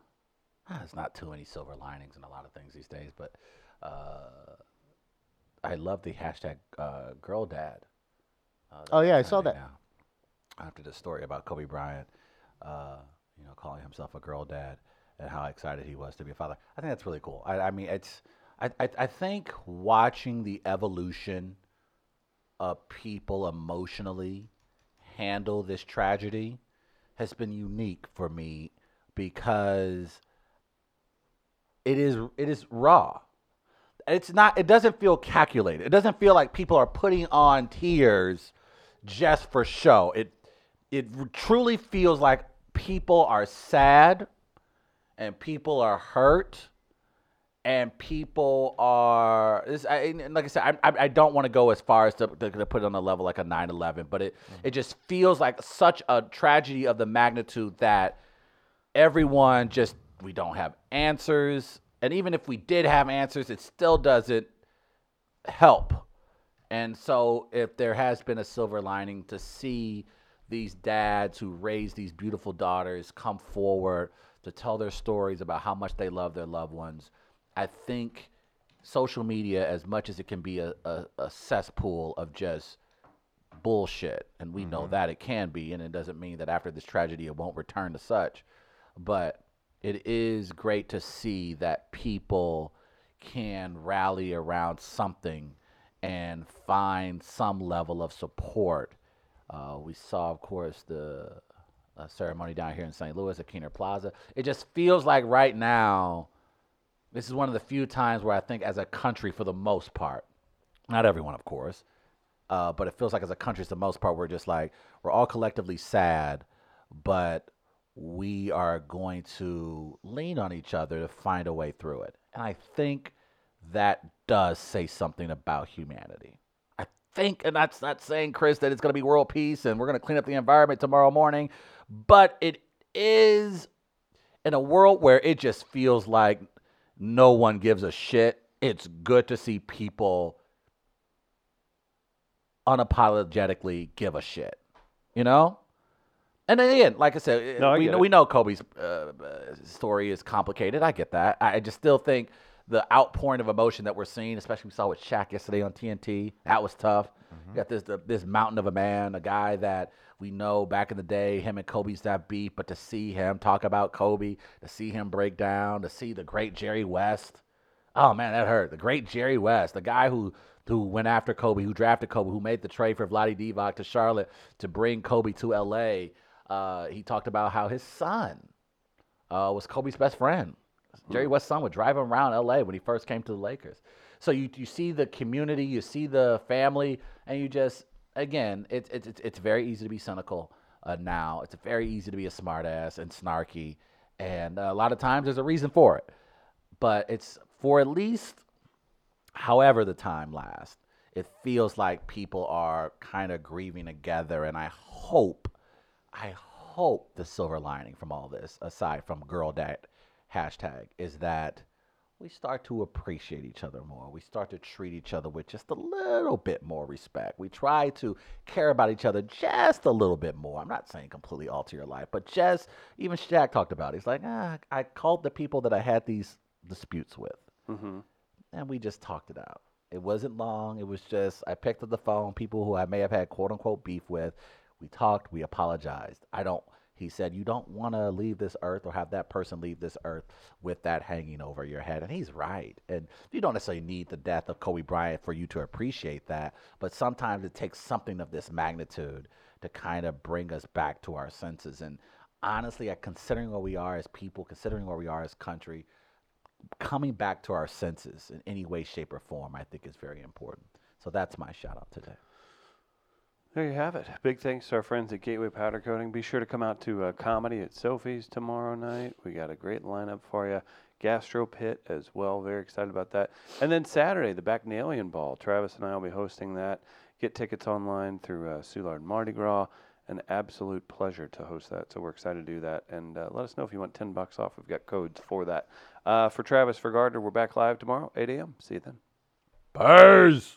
ah, there's not too many silver linings in a lot of things these days, but uh I love the hashtag uh, girl dad. Uh,
Oh, yeah, I saw that.
Now. After the story about Kobe Bryant, uh, you know, calling himself a girl dad and how excited he was to be a father. I think that's really cool. I, I mean, it's I, I I think watching the evolution of people emotionally handle this tragedy has been unique for me because it is it is raw. It's not it doesn't feel calculated. It doesn't feel like people are putting on tears just for show. It it truly feels like people are sad and people are hurt and people are this, I, like I said, I, I, don't want to go as far as to, to, to put it on a level like a 9/11, but it mm-hmm. it just feels like such a tragedy of the magnitude that everyone just we don't have answers, and even if we did have answers, it still doesn't help. And so, if there has been a silver lining to see these dads who raise these beautiful daughters come forward to tell their stories about how much they love their loved ones, I think social media, as much as it can be a, a, a cesspool of just bullshit, and we know that it can be, and it doesn't mean that after this tragedy it won't return to such. But it is great to see that people can rally around something and find some level of support. Uh, we saw, of course, the uh, ceremony down here in St. Louis at Kiener Plaza. It just feels like right now, this is one of the few times where I think, as a country, for the most part, not everyone, of course, uh, but it feels like as a country, for the most part, we're just like we're all collectively sad, but we are going to lean on each other to find a way through it. And I think that does say something about humanity. I think, and that's not saying, Chris, that it's going to be world peace and we're going to clean up the environment tomorrow morning, but it is in a world where it just feels like no one gives a shit. It's good to see people unapologetically give a shit, you know? And then again, like I said,
No, I
we,
get
we know Kobe's uh, story is complicated. I get that. I just still think the outpouring of emotion that we're seeing, especially we saw with Shaq yesterday on TNT, that was tough. You got this the, this mountain of a man, a guy that we know back in the day, him and Kobe used to have beef, but to see him talk about Kobe, to see him break down, to see the great Jerry West, oh man, that hurt. The great Jerry West, the guy who who went after Kobe, who drafted Kobe, who made the trade for Vlade Divac to Charlotte to bring Kobe to LA. Uh, he talked about how his son uh, was Kobe's best friend. Jerry West's son would drive him around LA when he first came to the Lakers. So you you see the community, you see the family, and you just again, it's it's it's, it's very easy to be cynical uh, now. It's very easy to be a smartass and snarky, and a lot of times there's a reason for it. But it's for at least however the time lasts, it feels like people are kind of grieving together. And I hope, I hope the silver lining from all this, aside from girl dad hashtag, is that we start to appreciate each other more. We start to treat each other with just a little bit more respect. We try to care about each other just a little bit more. I'm not saying completely alter your life, but just even Shaq talked about. It. He's like, ah, I called the people that I had these disputes with
Mm-hmm.
and we just talked it out. It wasn't long. It was just I picked up the phone, people who I may have had quote unquote beef with. We talked. We apologized. I don't. He said you don't want to leave this earth or have that person leave this earth with that hanging over your head, and he's right. And you don't necessarily need the death of Kobe Bryant for you to appreciate that, but sometimes it takes something of this magnitude to kind of bring us back to our senses. And honestly, considering where we are as people, considering where we are as country, coming back to our senses in any way, shape, or form, I think is very important. So that's my shout out today.
There you have it. Big thanks to our friends at Gateway Powder Coating. Be sure to come out to uh, comedy at Sophie's tomorrow night. We got a great lineup for you. Gastro Pit as well. Very excited about that. And then Saturday, the Bacchanalian Ball. Travis and I will be hosting that. Get tickets online through uh, Soulard Mardi Gras. An absolute pleasure to host that. So we're excited to do that. And uh, let us know if you want 10 bucks off. We've got codes for that. Uh, for Travis, for Gardner, we're back live tomorrow, 8 a.m. See you then.
Bears!